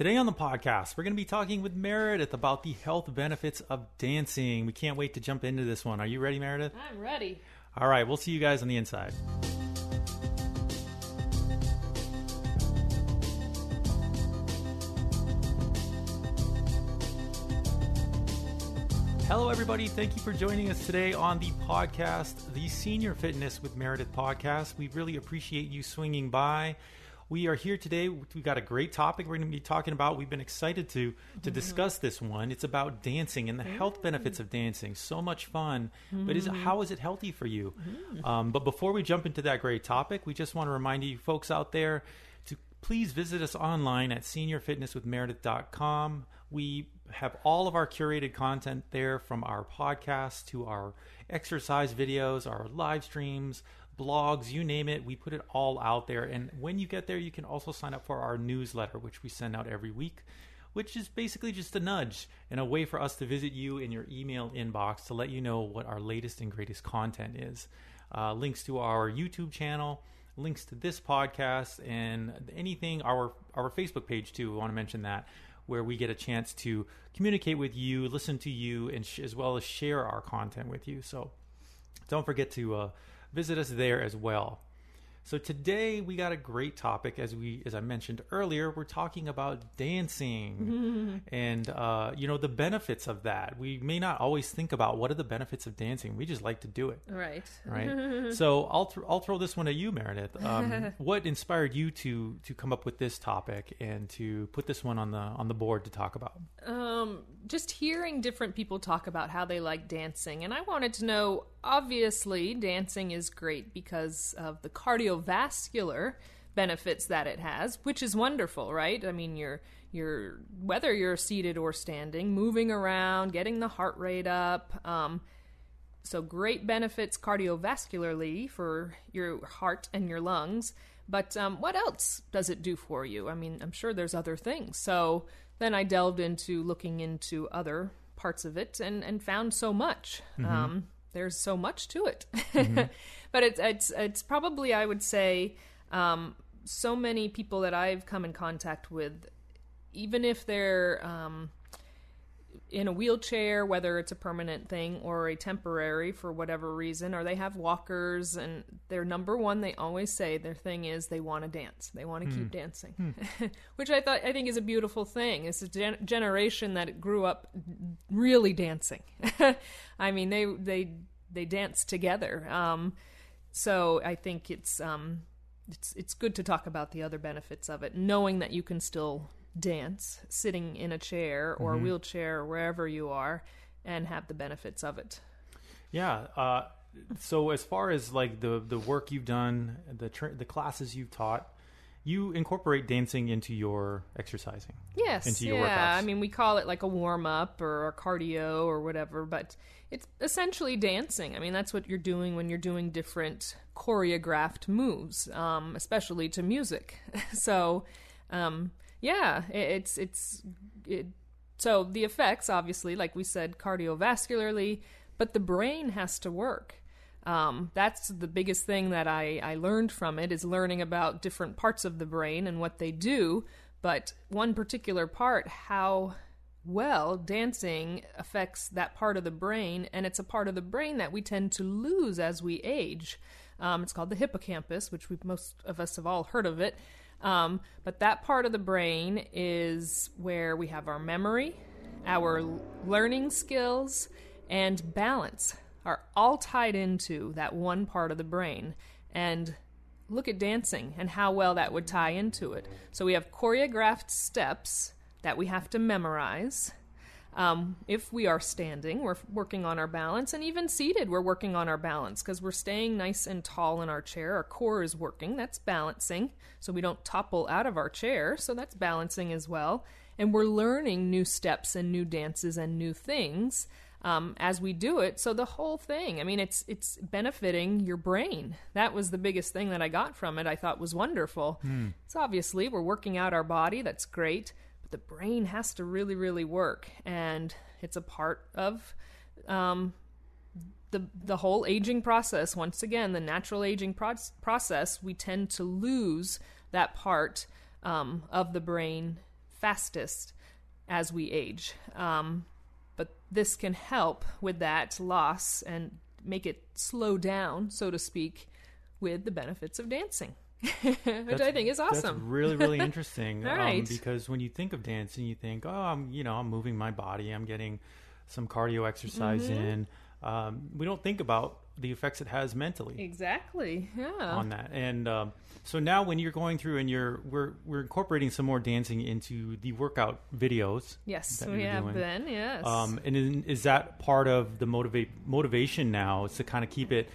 Today on the podcast, we're going to be talking with Meredith about the health benefits of dancing. We can't wait to jump into this one. Are you ready, Meredith? I'm ready. All right, we'll see you guys on the inside. Hello, everybody. Thank you for joining us today on the podcast, the Senior Fitness with Meredith podcast. We really appreciate you swinging by. We are here today. We've got a great topic we're going to be talking about. We've been excited to to mm-hmm. discuss this one. It's about dancing and the mm-hmm. health benefits of dancing. So much fun, but is it, mm-hmm. how is it healthy for you? Um, but before we jump into that great topic, we just want to remind you folks out there to please visit us online at seniorfitnesswithmeredith.com. We have all of our curated content there from our podcast to our exercise videos, our live streams, blogs, you name it. We put it all out there. And when you get there, you can also sign up for our newsletter, which we send out every week, which is basically just a nudge and a way for us to visit you in your email inbox to let you know what our latest and greatest content is. Uh, links to our YouTube channel, links to this podcast, and anything, our, our Facebook page too. We want to mention that where we get a chance to communicate with you, listen to you, and sh- as well as share our content with you. So don't forget to uh, visit us there as well. So today we got a great topic, as we as I mentioned earlier. We're talking about dancing and uh, you know the benefits of that. We may not always think about what are the benefits of dancing. We just like to do it, Right. right? so I'll th- I'll throw this one at you, Meredith. Um, what inspired you to to come up with this topic and to put this one on the on the board to talk about? Um, just hearing different people talk about how they like dancing, and I wanted to know. Obviously, dancing is great because of the cardiovascular benefits that it has, which is wonderful, right? I mean, you're you're whether you're seated or standing, moving around, getting the heart rate up. Um, so great benefits cardiovascularly for your heart and your lungs. But um, what else does it do for you? I mean, I'm sure there's other things. So then I delved into looking into other parts of it and, and found so much. Um, there's so much to it, but it's it's it's probably I would say um, so many people that I've come in contact with, even if they're um, in a wheelchair, whether it's a permanent thing or a temporary for whatever reason, or they have walkers, and their number one, they always say their thing is they want to dance. They want to keep dancing, which I thought I think is a beautiful thing. It's a gen- generation that grew up really dancing. I mean, they they they dance together. Um, so I think it's um, it's it's good to talk about the other benefits of it, knowing that you can still dance sitting in a chair or a wheelchair or wherever you are and have the benefits of it. Yeah. Uh, so as far as like the the work you've done, the tra- the classes you've taught, you incorporate dancing into your exercising. Yes, Into your yeah. workouts. I mean, we call it like a warm up or a cardio or whatever, but it's essentially dancing. I mean, that's what you're doing when you're doing different choreographed moves, um, especially to music. so, um, yeah, it's it's it, so the effects, obviously, like we said, cardiovascularly, but the brain has to work. Um, that's the biggest thing that I, I learned from it is learning about different parts of the brain and what they do. But one particular part, how well dancing affects that part of the brain, and it's a part of the brain that we tend to lose as we age. Um, it's called the hippocampus, which we most of us have all heard of it. Um, but that part of the brain is where we have our memory, our learning skills, and balance are all tied into that one part of the brain. And look at dancing and how well that would tie into it. So we have choreographed steps that we have to memorize. Um, if we are standing, we're working on our balance, and even seated, we're working on our balance because we're staying nice and tall in our chair. Our core is working, that's balancing, so we don't topple out of our chair, so that's balancing as well. And we're learning new steps and new dances and new things um, as we do it. So the whole thing, I mean, it's it's benefiting your brain. That was the biggest thing that I got from it. I thought was wonderful. So obviously, we're working out our body. That's great the brain has to really, really work, and it's a part of um, the the whole aging process. Once again, the natural aging pro- process, we tend to lose that part um, of the brain fastest as we age. Um, but this can help with that loss and make it slow down, so to speak, with the benefits of dancing. Which That's- I think is awesome. That's really, really interesting. All um, right. because when you think of dancing, you think, oh, I'm, you know, I'm moving my body. I'm getting some cardio exercise Mm-hmm. in. Um, we don't think about the effects it has mentally Exactly. Yeah. on that. And um, so now, when you're going through and you're we're we're incorporating some more dancing into the workout videos. yes, we have doing. been. Yes. Um, and is, is that part of the motivate motivation now? Is to kind of keep it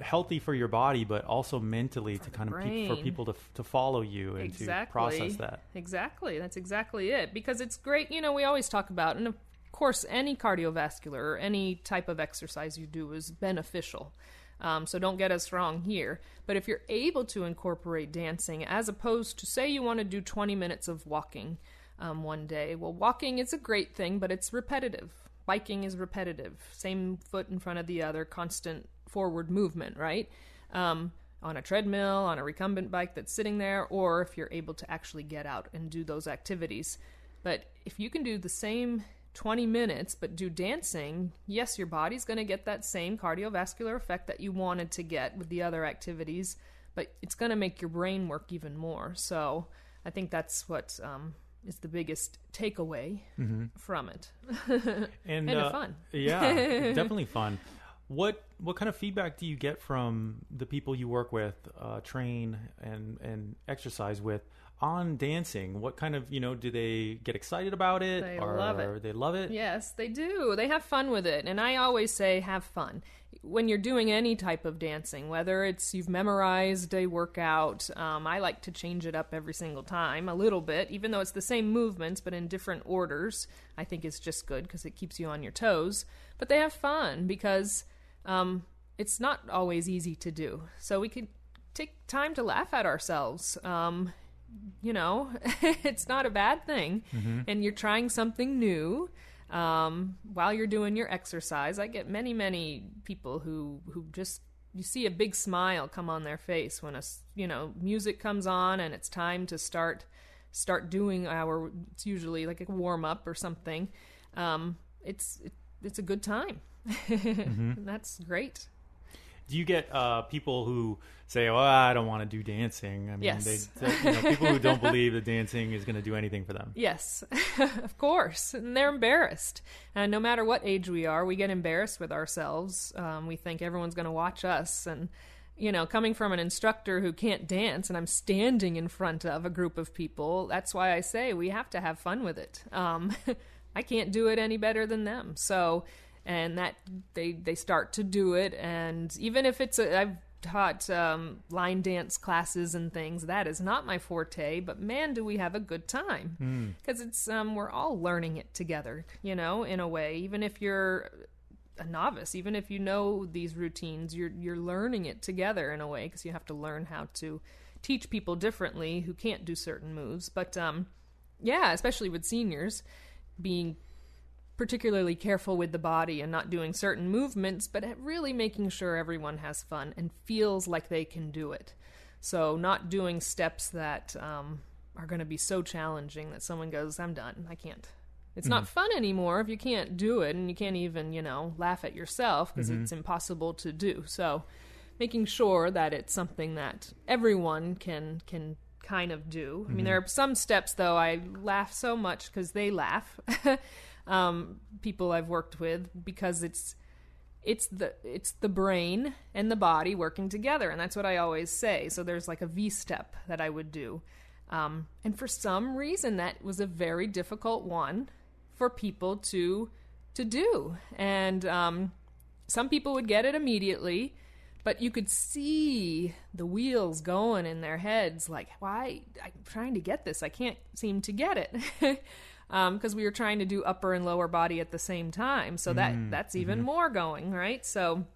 healthy for your body, but also mentally to kind of pe- for people to to follow you and exactly. to process that. Exactly. That's exactly it. Because it's great. You know, we always talk about, and of course, any cardiovascular or any type of exercise you do is beneficial. Um, so don't get us wrong here. But if you're able to incorporate dancing, as opposed to say you want to do 20 minutes of walking um, one day, well, walking is a great thing, but it's repetitive. Biking is repetitive. Same foot in front of the other, constant forward movement, right? Um, on a treadmill, on a recumbent bike that's sitting there, or if you're able to actually get out and do those activities. But if you can do the same 20 minutes but do dancing, yes, your body's going to get that same cardiovascular effect that you wanted to get with the other activities, but it's going to make your brain work even more. So I think that's what um, is the biggest takeaway from it. and, And uh, fun. yeah, definitely fun. What what kind of feedback do you get from the people you work with, uh, train and and exercise with on dancing? What kind of you know do they get excited about it They or love it. they love it? Yes, they do. They have fun with it. And I always say have fun. When you're doing any type of dancing, whether it's you've memorized a workout, um, I like to change it up every single time a little bit, even though it's the same movements but in different orders. I think it's just good because it keeps you on your toes. But they have fun because um, it's not always easy to do. So we could take time to laugh at ourselves. Um, you know, it's not a bad thing. And you're trying something new um, while you're doing your exercise. I get many, many people who who just you see a big smile come on their face when a you know music comes on and it's time to start start doing our. It's usually like a warm up or something. Um, it's it, it's a good time. And that's great. Do you get uh, people who say, "Oh, I don't want to do dancing"? I mean, Yes. they, they- you know, people who don't believe that dancing is going to do anything for them. Yes, of course. And they're embarrassed. And no matter what age we are, we get embarrassed with ourselves. Um, we think everyone's going to watch us. And, you know, coming from an instructor who can't dance and I'm standing in front of a group of people, that's why I say we have to have fun with it. Um, I can't do it any better than them. So, and that they they start to do it. And even if it's a I've taught um, line dance classes and things that is not my forte but man do we have a good time. Because it's um, we're all learning it together you know in a way. Even if you're a novice even if you know these routines you're you're learning it together in a way because you have to learn how to teach people differently who can't do certain moves. But um yeah especially with seniors being particularly careful with the body and not doing certain movements, but really making sure everyone has fun and feels like they can do it. So, not doing steps that um, are going to be so challenging that someone goes, I'm done. I can't. It's not mm-hmm. fun anymore if you can't do it and you can't even, you know, laugh at yourself because mm-hmm. it's impossible to do. So, making sure that it's something that everyone can can kind of do. I mean, mm-hmm. there are some steps though I laugh so much because they laugh. um, people I've worked with because it's it's the it's the brain and the body working together, and that's what I always say. So there's like a V step that I would do, um, and for some reason that was a very difficult one for people to to do, and um, some people would get it immediately but you could see the wheels going in their heads like why i'm trying to get this. I can't seem to get it Um, because we were trying to do upper and lower body at the same time. So that mm-hmm. that's mm-hmm. even more going right? So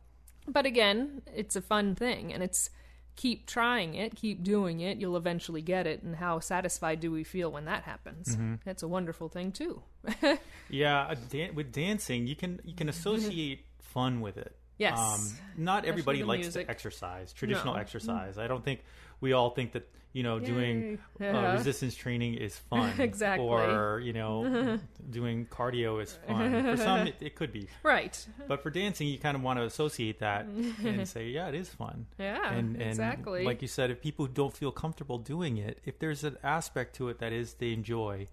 but again it's a fun thing and it's keep trying it keep doing it you'll eventually get it. And how satisfied do we feel when that happens? Mm-hmm. That's a wonderful thing too. Yeah, uh, dan- with dancing, you can you can associate fun with it. Yes. Um, not everybody likes to exercise, traditional No. exercise. I don't think we all think that you know doing Yay. uh, resistance training is fun, Exactly. or you know doing cardio is fun. For some, it, it could be, Right. but for dancing, you kind of want to associate that and say, yeah, it is fun. Yeah, and, and exactly. like you said, if people don't feel comfortable doing it, if there's an aspect to it that is they enjoy,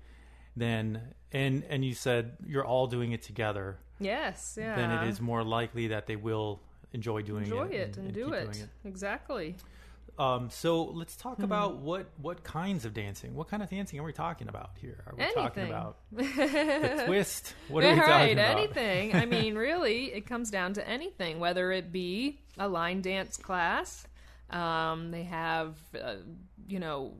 then and and you said you're all doing it together, Yes. Yeah. then it is more likely that they will enjoy doing enjoy it. it and, do keep it. Exactly. Um, so let's talk Hmm. about what what kinds of dancing. What kind of dancing are we talking about here? Are we talking about the twist? What are we right, talking about? anything. I mean, really, it comes down to anything, whether it be a line dance class. Um, they have, uh, you know,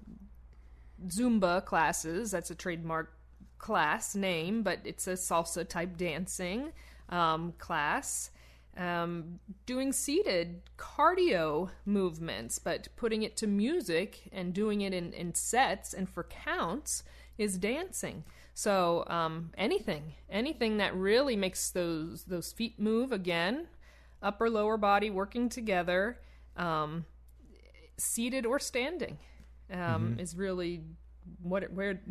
Zumba classes. That's a trademark class name, but it's a salsa type dancing um, class. Um, doing seated cardio movements, but putting it to music and doing it in, in sets and for counts is dancing. So um, anything, anything that really makes those those feet move again, upper lower body working together, um, seated or standing, um, is really what it, where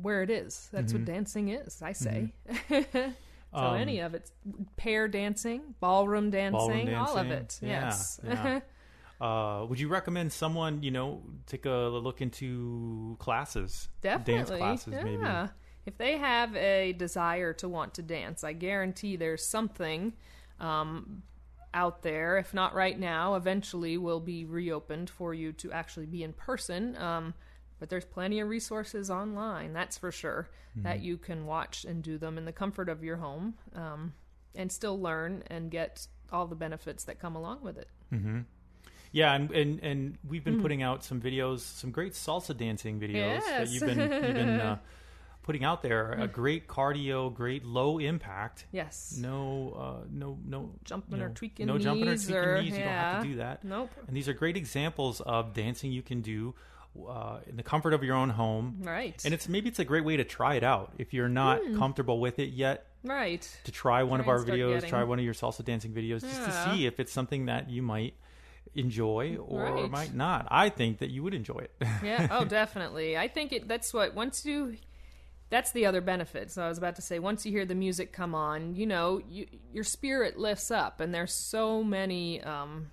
where it is. That's what dancing is. I say. so Um, any of it, pair dancing, ballroom dancing, Ballroom all of it. Yeah, Yes. yeah. Uh, would you recommend someone, you know, take a look into classes, Definitely. dance classes, yeah. maybe? If they have a desire to want to dance, I guarantee there's something um, out there. If not right now, eventually will be reopened for you to actually be in person. Um, but there's plenty of resources online, that's for sure, Mm-hmm. that you can watch and do them in the comfort of your home um, and still learn and get all the benefits that come along with it. Yeah, and, and and we've been putting out some videos, some great salsa dancing videos that you've been you've been uh, putting out there. A great cardio, great low impact. Yes. No, uh, no, no Jumping you or tweaking no jumping or tweaking or- knees. You don't have to do that. Nope. And these are great examples of dancing you can do uh, in the comfort of your own home. Right. And it's maybe it's a great way to try it out if you're not Hmm. comfortable with it yet. right. To try one of our videos, getting- try one of your salsa dancing videos, just to see if it's something that you might enjoy or Right. might not. I think that you would enjoy it. yeah oh definitely i think it that's what once you that's the other benefit so i was about to say once you hear the music come on you know you, your spirit lifts up and there's so many um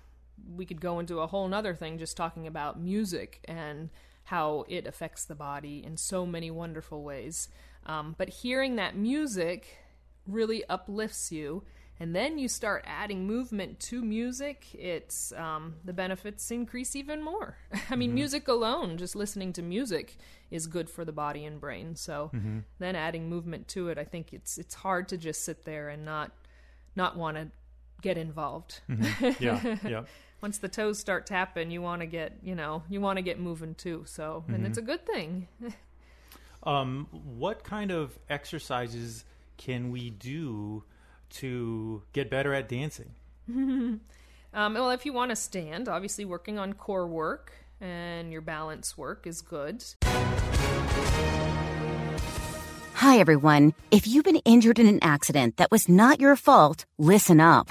we could go into a whole nother thing just talking about music and how it affects the body in so many wonderful ways. Um, but hearing that music really uplifts you and then you start adding movement to music it's um, the benefits increase even more. I mean music alone just listening to music is good for the body and brain. So then adding movement to it i think it's it's hard to just sit there and not not want to get involved yeah, yeah. once the toes start tapping you want to get you know you want to get moving too so and it's a good thing Um, what kind of exercises can we do to get better at dancing? Um, well, if you want to stand, obviously working on core work and your balance work is good. Hi, everyone. If you've been injured in an accident that was not your fault, listen up.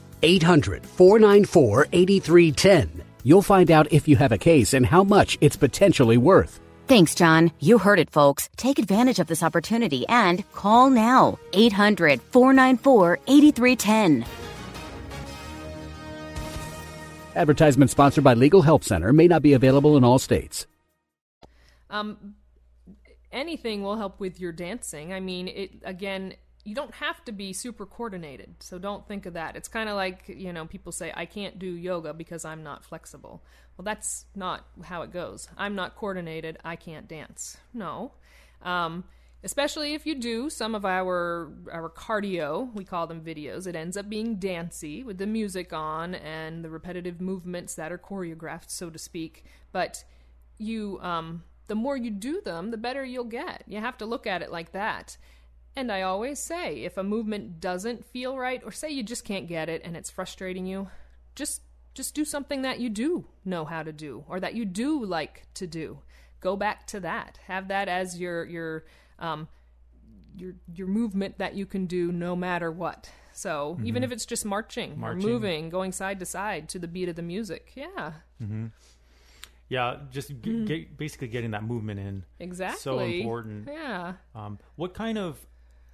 800 494 8310. You'll find out if you have a case and how much it's potentially worth. Thanks, John. You heard it, folks. Take advantage of this opportunity and call now. 800 494 8310. Advertisement sponsored by Legal Help Center may not be available in all states. Um, anything will help with your dancing. I mean, it again. You don't have to be super coordinated, so don't think of that. It's kind of like you know people say I can't do yoga because I'm not flexible. Well, that's not how it goes. I'm not coordinated. I can't dance. No, um, especially if you do some of our our cardio, we call them videos. It ends up being dancey with the music on and the repetitive movements that are choreographed, so to speak. But you, um, the more you do them, the better you'll get. You have to look at it like that. And I always say, if a movement doesn't feel right, or say you just can't get it and it's frustrating you, just just do something that you do know how to do or that you do like to do. Go back to that. Have that as your your um, your your movement that you can do no matter what. So mm-hmm. even if it's just marching, marching, or moving, going side to side to the beat of the music, yeah. Mm-hmm. Yeah, just mm. get, basically getting that movement in. Exactly. So important. Yeah. Um, what kind of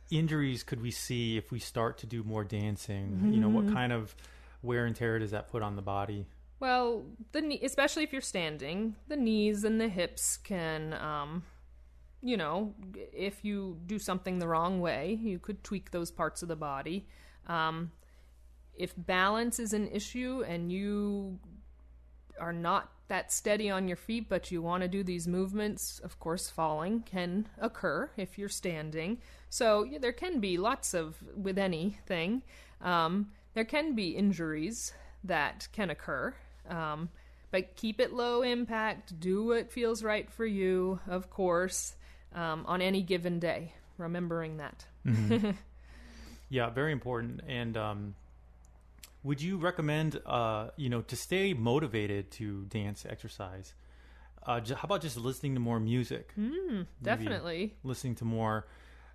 injuries could we see if we start to do more dancing? Mm-hmm. You know, what mm-hmm. kind of wear and tear does that put on the body? Well, the knee, especially if you're standing, the knees and the hips can, um, you know, if you do something the wrong way, you could tweak those parts of the body. Um, if balance is an issue and you are not that steady on your feet, but you want to do these movements, of course, falling can occur if you're standing. So yeah, there can be lots of, with anything, um, there can be injuries that can occur. Um, but keep it low impact, do what feels right for you, of course, um, on any given day, remembering that. Mm-hmm. yeah, very important. And, um, would you recommend, uh, you know, to stay motivated to dance exercise? Uh, how about just listening to more music? Mm, definitely. listening to more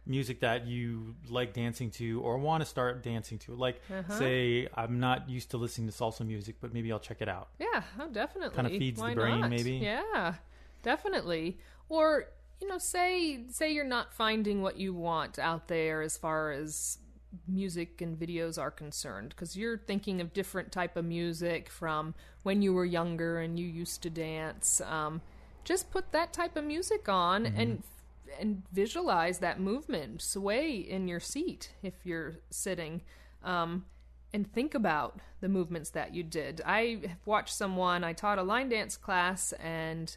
music that you like dancing to or want to start dancing to. Like, uh-huh. say, I'm not used to listening to salsa music, but maybe I'll check it out. Yeah, oh, definitely. Kind of feeds Why the brain, not? maybe. Yeah, definitely. Or you know, say say you're not finding what you want out there as far as music and videos are concerned because you're thinking of different type of music from when you were younger and you used to dance um, just put that type of music on mm-hmm. and and visualize that movement sway in your seat if you're sitting um, and think about the movements that you did i watched someone i taught a line dance class and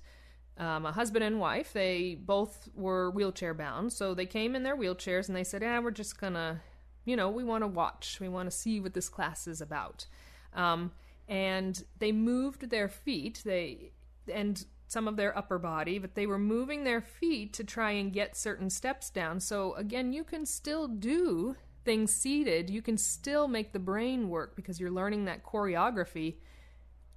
um, a husband and wife they both were wheelchair bound so they came in their wheelchairs and they said yeah we're just gonna you know, we want to watch, we want to see what this class is about. Um, and they moved their feet, they and some of their upper body, but they were moving their feet to try and get certain steps down. So again, you can still do things seated. You can still make the brain work because you're learning that choreography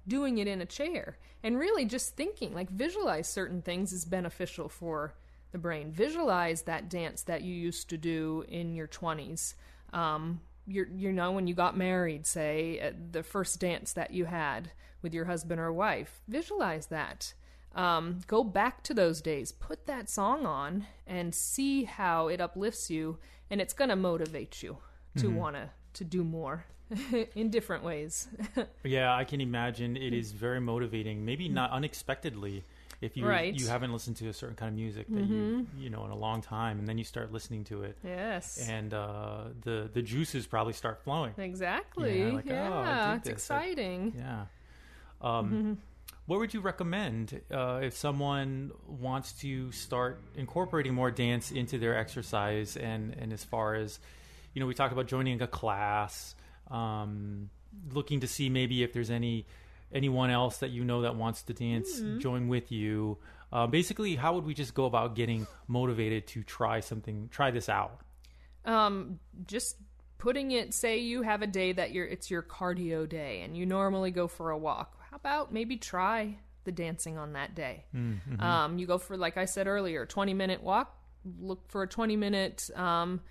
doing it in a chair. And really just thinking, like visualize certain things is beneficial for the brain. Visualize that dance that you used to do in your 20s um, you you know when you got married, say the first dance that you had with your husband or wife, visualize that. Um, go back to those days, put that song on, and see how it uplifts you, and it's going to motivate you to mm-hmm. want to to do more in different ways. yeah, I can imagine it is very motivating. Maybe not unexpectedly if you right. you haven't listened to a certain kind of music that mm-hmm. you you know in a long time, and then you start listening to it. Yes, and uh, the the juices probably start flowing. Exactly. Yeah, like, yeah oh, it's exciting. I, yeah. Um, mm-hmm. What would you recommend uh, if someone wants to start incorporating more dance into their exercise and and as far as you know, we talked about joining a class, um, looking to see maybe if there's any anyone else that you know that wants to dance mm-hmm. join with you. Uh, basically, how would we just go about getting motivated to try something, try this out? Um, just putting it. Say you have a day that you're it's your cardio day, and you normally go for a walk. How about maybe try the dancing on that day? Mm-hmm. Um, you go for like I said earlier, twenty minute walk. Look for a twenty minute um,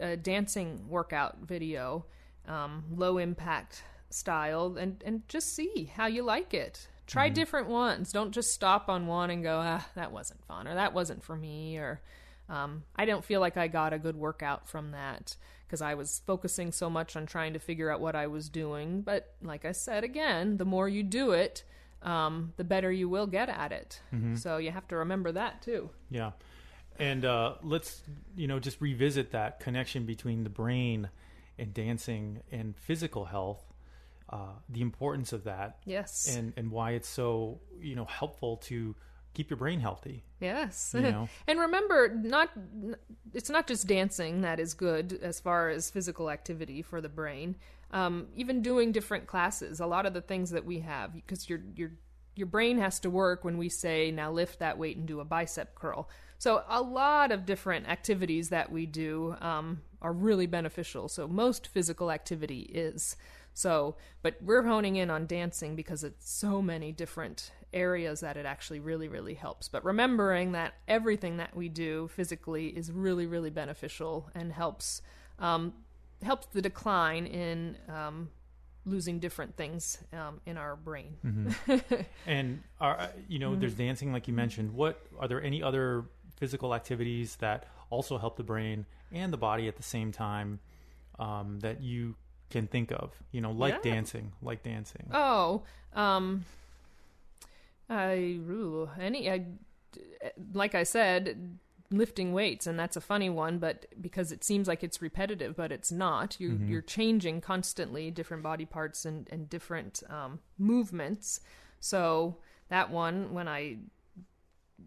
uh, dancing workout video. Um, low impact style and and just see how you like it. Try mm-hmm. different ones. Don't just stop on one and go, ah, that wasn't fun or that wasn't for me or um, I don't feel like I got a good workout from that because I was focusing so much on trying to figure out what I was doing. But like I said again, the more you do it, um, the better you will get at it. Mm-hmm. So you have to remember that too. Yeah. And uh, let's, you know, just revisit that connection between the brain and dancing and physical health uh, the importance of that. Yes. And and why it's so you know helpful to keep your brain healthy. Yes. You know? and remember, not it's not just dancing that is good as far as physical activity for the brain. Um, even doing different classes, a lot of the things that we have, because your your your brain has to work when we say now lift that weight and do a bicep curl. So a lot of different activities that we do um, are really beneficial. So most physical activity is. So, but we're honing in on dancing because it's so many different areas that it actually really, really helps. But remembering that everything that we do physically is really, really beneficial and helps um, helps the decline in um, losing different things um, in our brain. Mm-hmm. and are, you know, mm-hmm. there's dancing, like you mentioned. What are there any other physical activities that also help the brain and the body at the same time um, that you can think of, you know, like yeah. dancing, like dancing. Oh, um, I rule any I like I said, lifting weights, and that's a funny one, but because it seems like it's repetitive, but it's not. You mm-hmm. you're changing constantly different body parts and and different um, movements. So that one, when I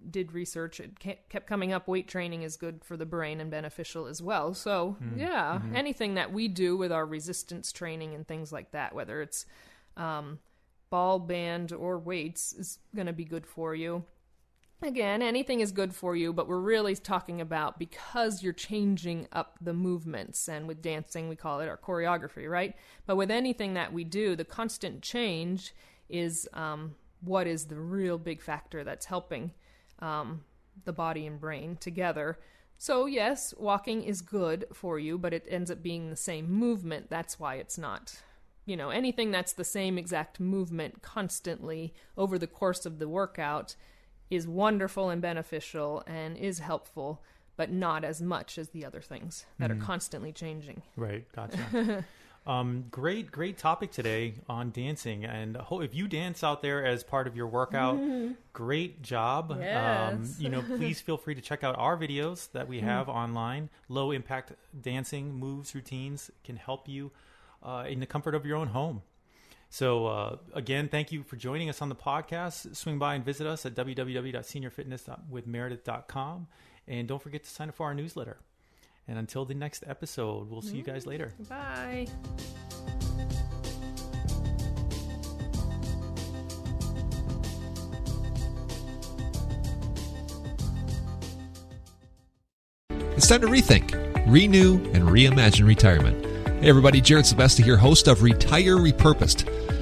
did research, it kept coming up. Weight training is good for the brain and beneficial as well. So mm-hmm. yeah, mm-hmm. anything that we do with our resistance training and things like that, whether it's um, ball band or weights, is going to be good for you. Again, anything is good for you, but we're really talking about because you're changing up the movements. And with dancing, we call it our choreography, right? But with anything that we do, the constant change is um, what is the real big factor that's helping um, the body and brain together. So, yes, walking is good for you, but it ends up being the same movement. That's why it's not. You know, anything that's the same exact movement constantly over the course of the workout is wonderful and beneficial and is helpful, but not as much as the other things that mm. are constantly changing. Right, gotcha. Um, great, great topic today on dancing. And if you dance out there as part of your workout, mm-hmm. great job. Um, yes. Um, you know, please feel free to check out our videos that we have mm. online. Low impact dancing moves, routines can help you uh, in the comfort of your own home. So, uh, again, thank you for joining us on the podcast. Swing by and visit us at www.seniorfitnesswithmeredith.com. And don't forget to sign up for our newsletter. And until the next episode, we'll see you guys mm. later. Bye. It's time to rethink, renew, and reimagine retirement. Hey, everybody, Jared Sebesta here, host of Retire Repurposed.